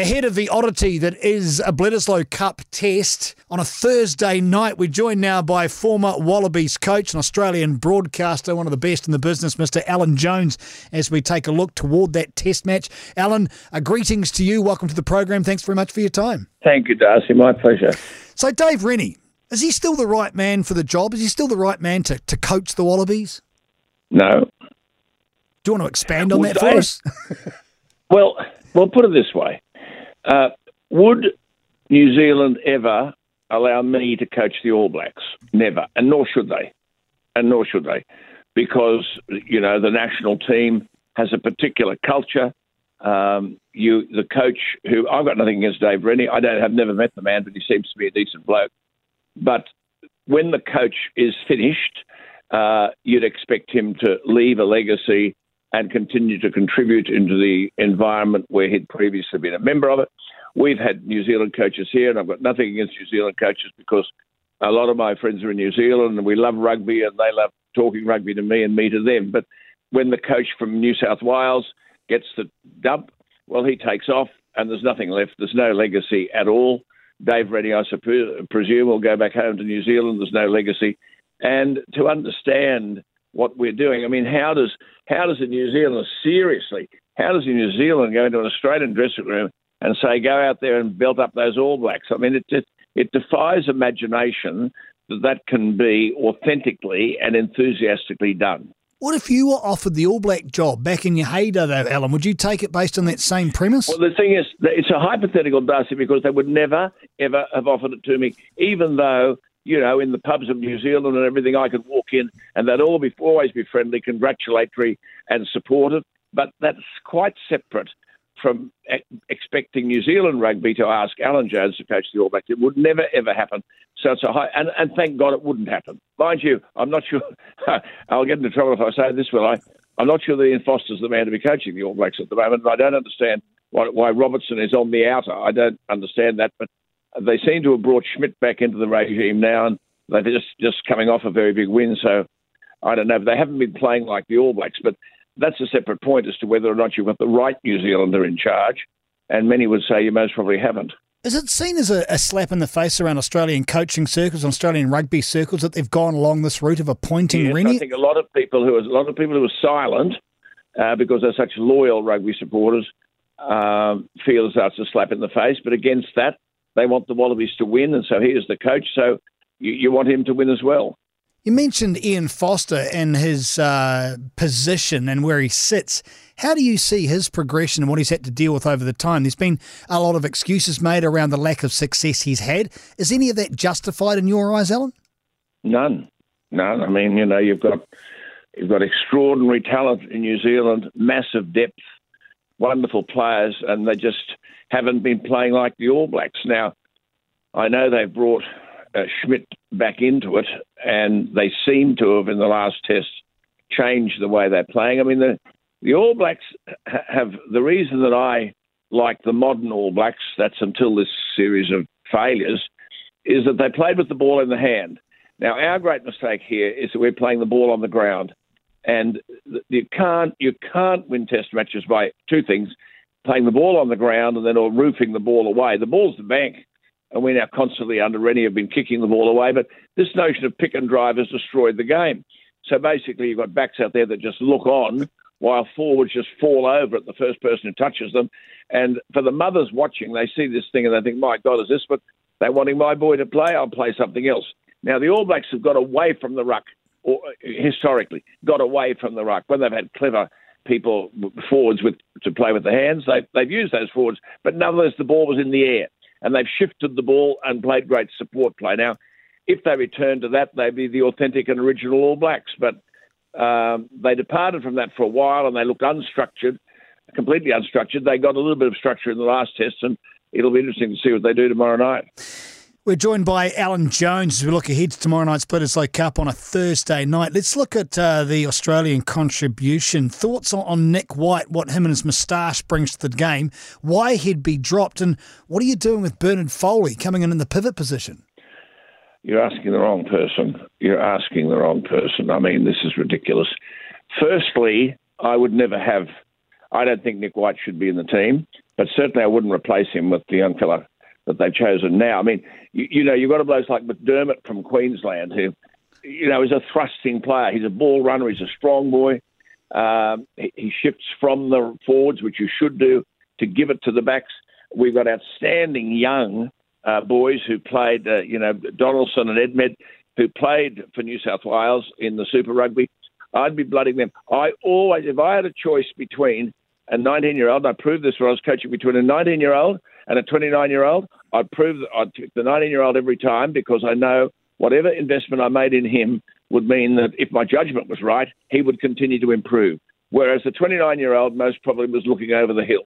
Ahead of the oddity that is a Bledisloe Cup test on a Thursday night, we're joined now by former Wallabies coach and Australian broadcaster, one of the best in the business, Mr. Alan Jones, as we take a look toward that test match. Alan, uh, greetings to you. Welcome to the program. Thanks very much for your time. Thank you, Darcy. My pleasure. So, Dave Rennie, is he still the right man for the job? Is he still the right man to, to coach the Wallabies? No. Do you want to expand on Would that for us? Well, well, put it this way: uh, Would New Zealand ever allow me to coach the All Blacks? Never, and nor should they, and nor should they, because you know the national team has a particular culture. Um, you, the coach, who I've got nothing against Dave Rennie. I don't have never met the man, but he seems to be a decent bloke. But when the coach is finished, uh, you'd expect him to leave a legacy and continue to contribute into the environment where he'd previously been a member of it. We've had New Zealand coaches here, and I've got nothing against New Zealand coaches because a lot of my friends are in New Zealand and we love rugby and they love talking rugby to me and me to them. But when the coach from New South Wales gets the dump, well, he takes off and there's nothing left. There's no legacy at all. Dave Rennie, I suppo- presume, will go back home to New Zealand. There's no legacy. And to understand what we're doing, I mean, how does how does a New Zealander seriously? How does a New Zealand go into an Australian dressing room and say, "Go out there and belt up those All Blacks"? I mean, it it, it defies imagination that that can be authentically and enthusiastically done. What if you were offered the All Black job back in your heyday, though, Alan? Would you take it based on that same premise? Well, the thing is, it's a hypothetical, Darcy, because they would never, ever have offered it to me, even though, you know, in the pubs of New Zealand and everything, I could walk in and they'd all be always be friendly, congratulatory, and supportive. But that's quite separate from expecting New Zealand rugby to ask Alan Jones to coach the All Blacks. It would never, ever happen. So it's a high, and, and thank God it wouldn't happen. Mind you, I'm not sure, I'll get into trouble if I say this, will I? I'm not sure that Ian Foster's the man to be coaching the All Blacks at the moment. I don't understand why, why Robertson is on the outer. I don't understand that, but they seem to have brought Schmidt back into the regime now, and they're just, just coming off a very big win. So I don't know. But they haven't been playing like the All Blacks, but that's a separate point as to whether or not you've got the right New Zealander in charge. And many would say you most probably haven't. Is it seen as a, a slap in the face around Australian coaching circles, Australian rugby circles, that they've gone along this route of appointing Yes, Rennie? I think a lot of people who are, a lot of people who are silent uh, because they're such loyal rugby supporters um, feel as though it's a slap in the face. But against that, they want the Wallabies to win, and so he is the coach. So you, you want him to win as well. You mentioned Ian Foster and his uh, position and where he sits. How do you see his progression and what he's had to deal with over the time? There's been a lot of excuses made around the lack of success he's had. Is any of that justified in your eyes, Alan? None, none. I mean, you know, you've got you've got extraordinary talent in New Zealand, massive depth, wonderful players, and they just haven't been playing like the All Blacks. Now, I know they've brought uh, Schmidt back into it, and they seem to have in the last test changed the way they're playing. I mean, the the All Blacks have the reason that I like the modern All Blacks. That's until this series of failures, is that they played with the ball in the hand. Now, our great mistake here is that we're playing the ball on the ground, and you can't you can't win Test matches by two things: playing the ball on the ground and then or roofing the ball away. The ball's the bank, and we're now constantly under Rennie have been kicking the ball away. But this notion of pick and drive has destroyed the game. So basically, you've got backs out there that just look on while forwards just fall over at the first person who touches them. And for the mothers watching, they see this thing and they think, "My God, is this?" But they're wanting my boy to play. I'll play something else. Now the All Blacks have got away from the ruck, or uh, historically got away from the ruck when they've had clever people forwards with to play with the hands. They've they've used those forwards, but nonetheless the ball was in the air, and they've shifted the ball and played great support play. Now, if they return to that, they'd be the authentic and original All Blacks. But um, they departed from that for a while, and they looked unstructured, completely unstructured. They got a little bit of structure in the last test, and it'll be interesting to see what they do tomorrow night. We're joined by Alan Jones as we look ahead to tomorrow night's Bledisloe Cup on a Thursday night. Let's look at uh, the Australian contribution. Thoughts on, Nick White, what him and his moustache brings to the game, why he'd be dropped, and what are you doing with Bernard Foley coming in in the pivot position? You're asking the wrong person. You're asking the wrong person. I mean, this is ridiculous. Firstly, I would never have I don't think Nick White should be in the team, but certainly I wouldn't replace him with the young fella that they've chosen now. I mean, you, you know, you've got a bloke like McDermott from Queensland who, you know, is a thrusting player. He's a ball runner. He's a strong boy. Um, he, he shifts from the forwards, which you should do, to give it to the backs. We've got outstanding young uh, boys who played, uh, you know, Donaldson and Edmed, who played for New South Wales in the Super Rugby. I'd be blooding them. I always, if I had a choice between a 19 year old, I proved this when I was coaching, between a 19 year old and a 29 year old, I'd prove that I'd pick the 19 year old every time because I know whatever investment I made in him would mean that if my judgment was right, he would continue to improve. Whereas the 29 year old most probably was looking over the hill.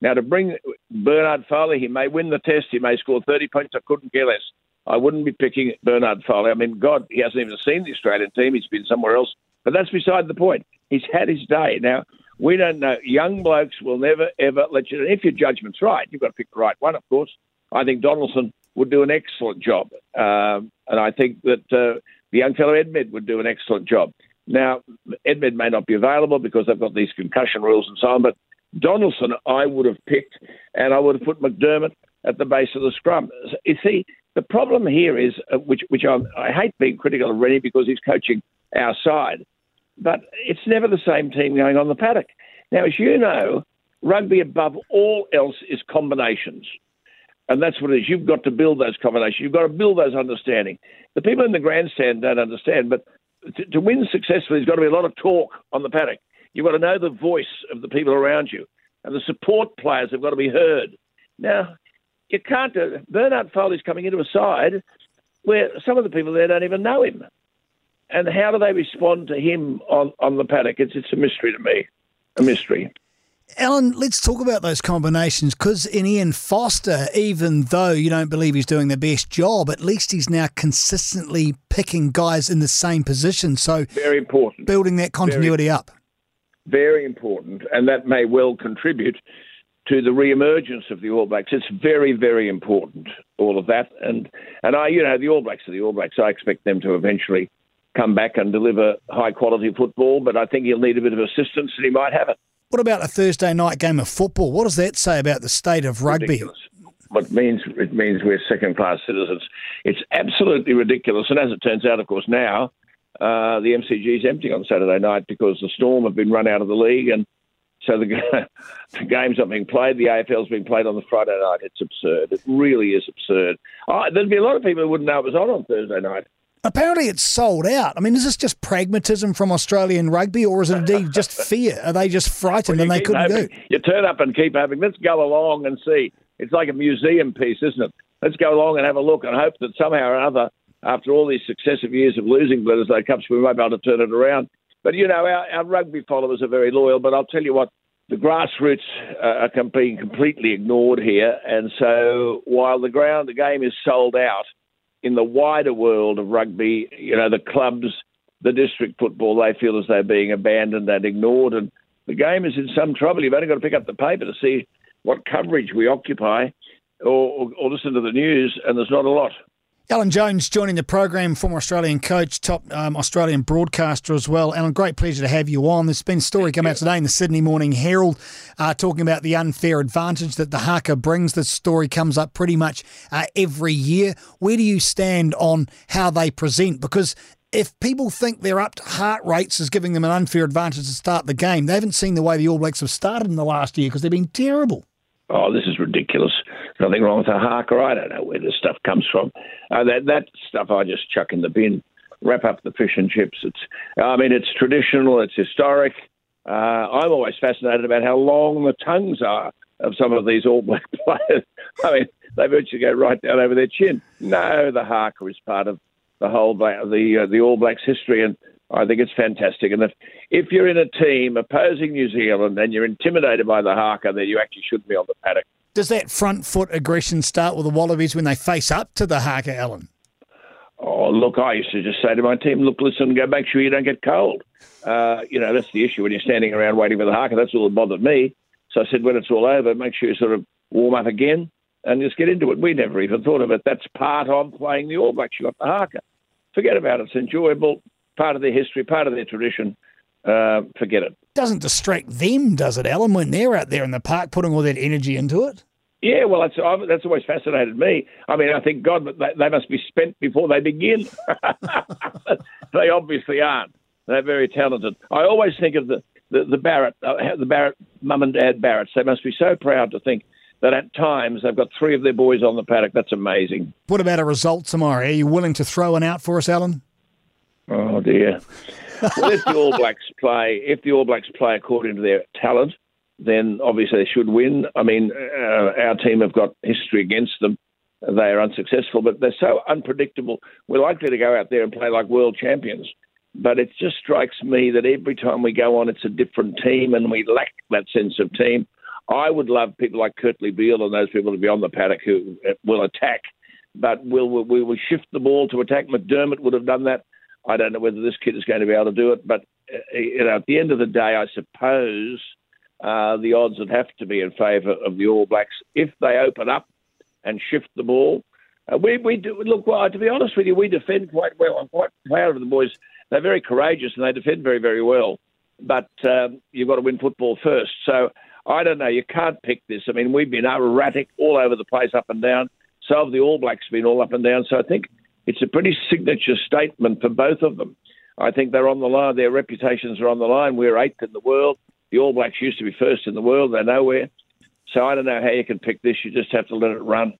Now, to bring Bernard Foley, he may win the test, he may score 30 points, I couldn't care less. I wouldn't be picking Bernard Foley. I mean, God, he hasn't even seen the Australian team, he's been somewhere else. But that's beside the point. He's had his day. Now, we don't know. Young blokes will never, ever let you. If your judgment's right, you've got to pick the right one, of course. I think Donaldson would do an excellent job. Um, and I think that uh, the young fellow Edmed would do an excellent job. Now, Edmed may not be available because they've got these concussion rules and so on, but Donaldson I would have picked, and I would have put McDermott at the base of the scrum. You see, the problem here is, uh, which, which I'm, I hate being critical of Rennie because he's coaching our side, but it's never the same team going on the paddock. Now, as you know, rugby above all else is combinations. And that's what it is. You've got to build those combinations. You've got to build those understanding. The people in the grandstand don't understand, but to, to win successfully, there's got to be a lot of talk on the paddock. You've got to know the voice of the people around you, and the support players have got to be heard. Now, you can't. Uh, Bernard Foley's coming into a side where some of the people there don't even know him, and how do they respond to him on, on the paddock? It's it's a mystery to me, a mystery. Alan, let's talk about those combinations because in Ian Foster, even though you don't believe he's doing the best job, at least he's now consistently picking guys in the same position. So very important, building that continuity very, up. Very important, and that may well contribute to the re-emergence of the All Blacks. It's very, very important, all of that, and and I, you know, the All Blacks are the All Blacks. I expect them to eventually come back and deliver high quality football, but I think he'll need a bit of assistance, and he might have it. What about a Thursday night game of football? What does that say about the state of rugby? Ridiculous. What means it means we're second class citizens. It's absolutely ridiculous. And as it turns out, of course, now uh, the MCG is empty on Saturday night because the Storm have been run out of the league, and so the, the game's not being played. The AFL's being played on the Friday night. It's absurd. It really is absurd. Oh, there'd be a lot of people who wouldn't know it was on on Thursday night. Apparently, it's sold out. I mean, is this just pragmatism from Australian rugby, or is it indeed just fear? Are they just frightened well, and they couldn't hoping. go? You turn up and keep hoping. Let's go along and see. It's like a museum piece, isn't it? Let's go along and have a look and hope that somehow or other, after all these successive years of losing Bledisloe Cups, we might be able to turn it around. But you know, our, our rugby followers are very loyal. But I'll tell you what, the grassroots uh, are being completely ignored here, and so while the ground, the game is sold out in the wider world of rugby, you know, the clubs, the district football, they feel as though they're being abandoned and ignored. And the game is in some trouble. You've only got to pick up the paper to see what coverage we occupy or, or listen to the news, and there's not a lot. Alan Jones joining the program, former Australian coach, top um, Australian broadcaster as well. Alan, great pleasure to have you on. There's been a story come out today in the Sydney Morning Herald uh, talking about the unfair advantage that the haka brings. This story comes up pretty much uh, every year. Where do you stand on how they present? Because if people think their up heart rates is giving them an unfair advantage to start the game, they haven't seen the way the All Blacks have started in the last year because they've been terrible oh, this is ridiculous. Nothing wrong with a haka. I don't know where this stuff comes from. Uh, that that stuff I just chuck in the bin. Wrap up the fish and chips. It's, I mean, it's traditional. It's historic. Uh, I'm always fascinated about how long the tongues are of some of these All Black players. I mean, they virtually go right down over their chin. No, the haka is part of the whole the uh, the All Blacks history, and I think it's fantastic. And if, if you're in a team opposing New Zealand and you're intimidated by the haka, then you actually shouldn't be on the paddock. Does that front foot aggression start with the Wallabies when they face up to the haka, Alan? Oh, look, I used to just say to my team, look, listen, go make sure you don't get cold. Uh, you know, that's the issue when you're standing around waiting for the haka. That's all that bothered me. So I said, when it's all over, make sure you sort of warm up again and just get into it. We never even thought of it. That's part of playing the All Blacks. You got the haka. Forget about it. It's enjoyable part of their history, part of their tradition. Uh, forget it. Doesn't distract them, does it, Alan, when they're out there in the park putting all that energy into it? Yeah, well, that's that's always fascinated me. I mean, I think God, they, they must be spent before they begin. they obviously aren't. They're very talented. I always think of the the, the Barrett, uh, the Barrett mum and dad Barretts. They must be so proud to think that at times they've got three of their boys on the paddock. That's amazing. What about a result tomorrow? Are you willing to throw one out for us, Alan? Oh dear. If the All Blacks play, if the All Blacks play according to their talent, then obviously they should win. I mean, uh, our team have got history against them. They are unsuccessful, but they're so unpredictable. We're likely to go out there and play like world champions. But it just strikes me that every time we go on, it's a different team, and we lack that sense of team. I would love people like Kurtley Beale and those people to be on the paddock who uh, will attack, but will we will shift the ball to attack? McDermott would have done that. I don't know whether this kid is going to be able to do it, but uh, you know, at the end of the day, I suppose uh, the odds would have to be in favour of the All Blacks if they open up and shift the ball. Uh, we we do, look well. To be honest with you, we defend quite well. I'm quite proud of the boys. They're very courageous and they defend very very well. But um, you've got to win football first. So I don't know. You can't pick this. I mean, we've been erratic all over the place, up and down. So have the All Blacks been all up and down. So I think it's a pretty signature statement for both of them. I think they're on the line. Their reputations are on the line. We're eighth in the world. The All Blacks used to be first in the world. They're nowhere. So I don't know how you can pick this. You just have to let it run.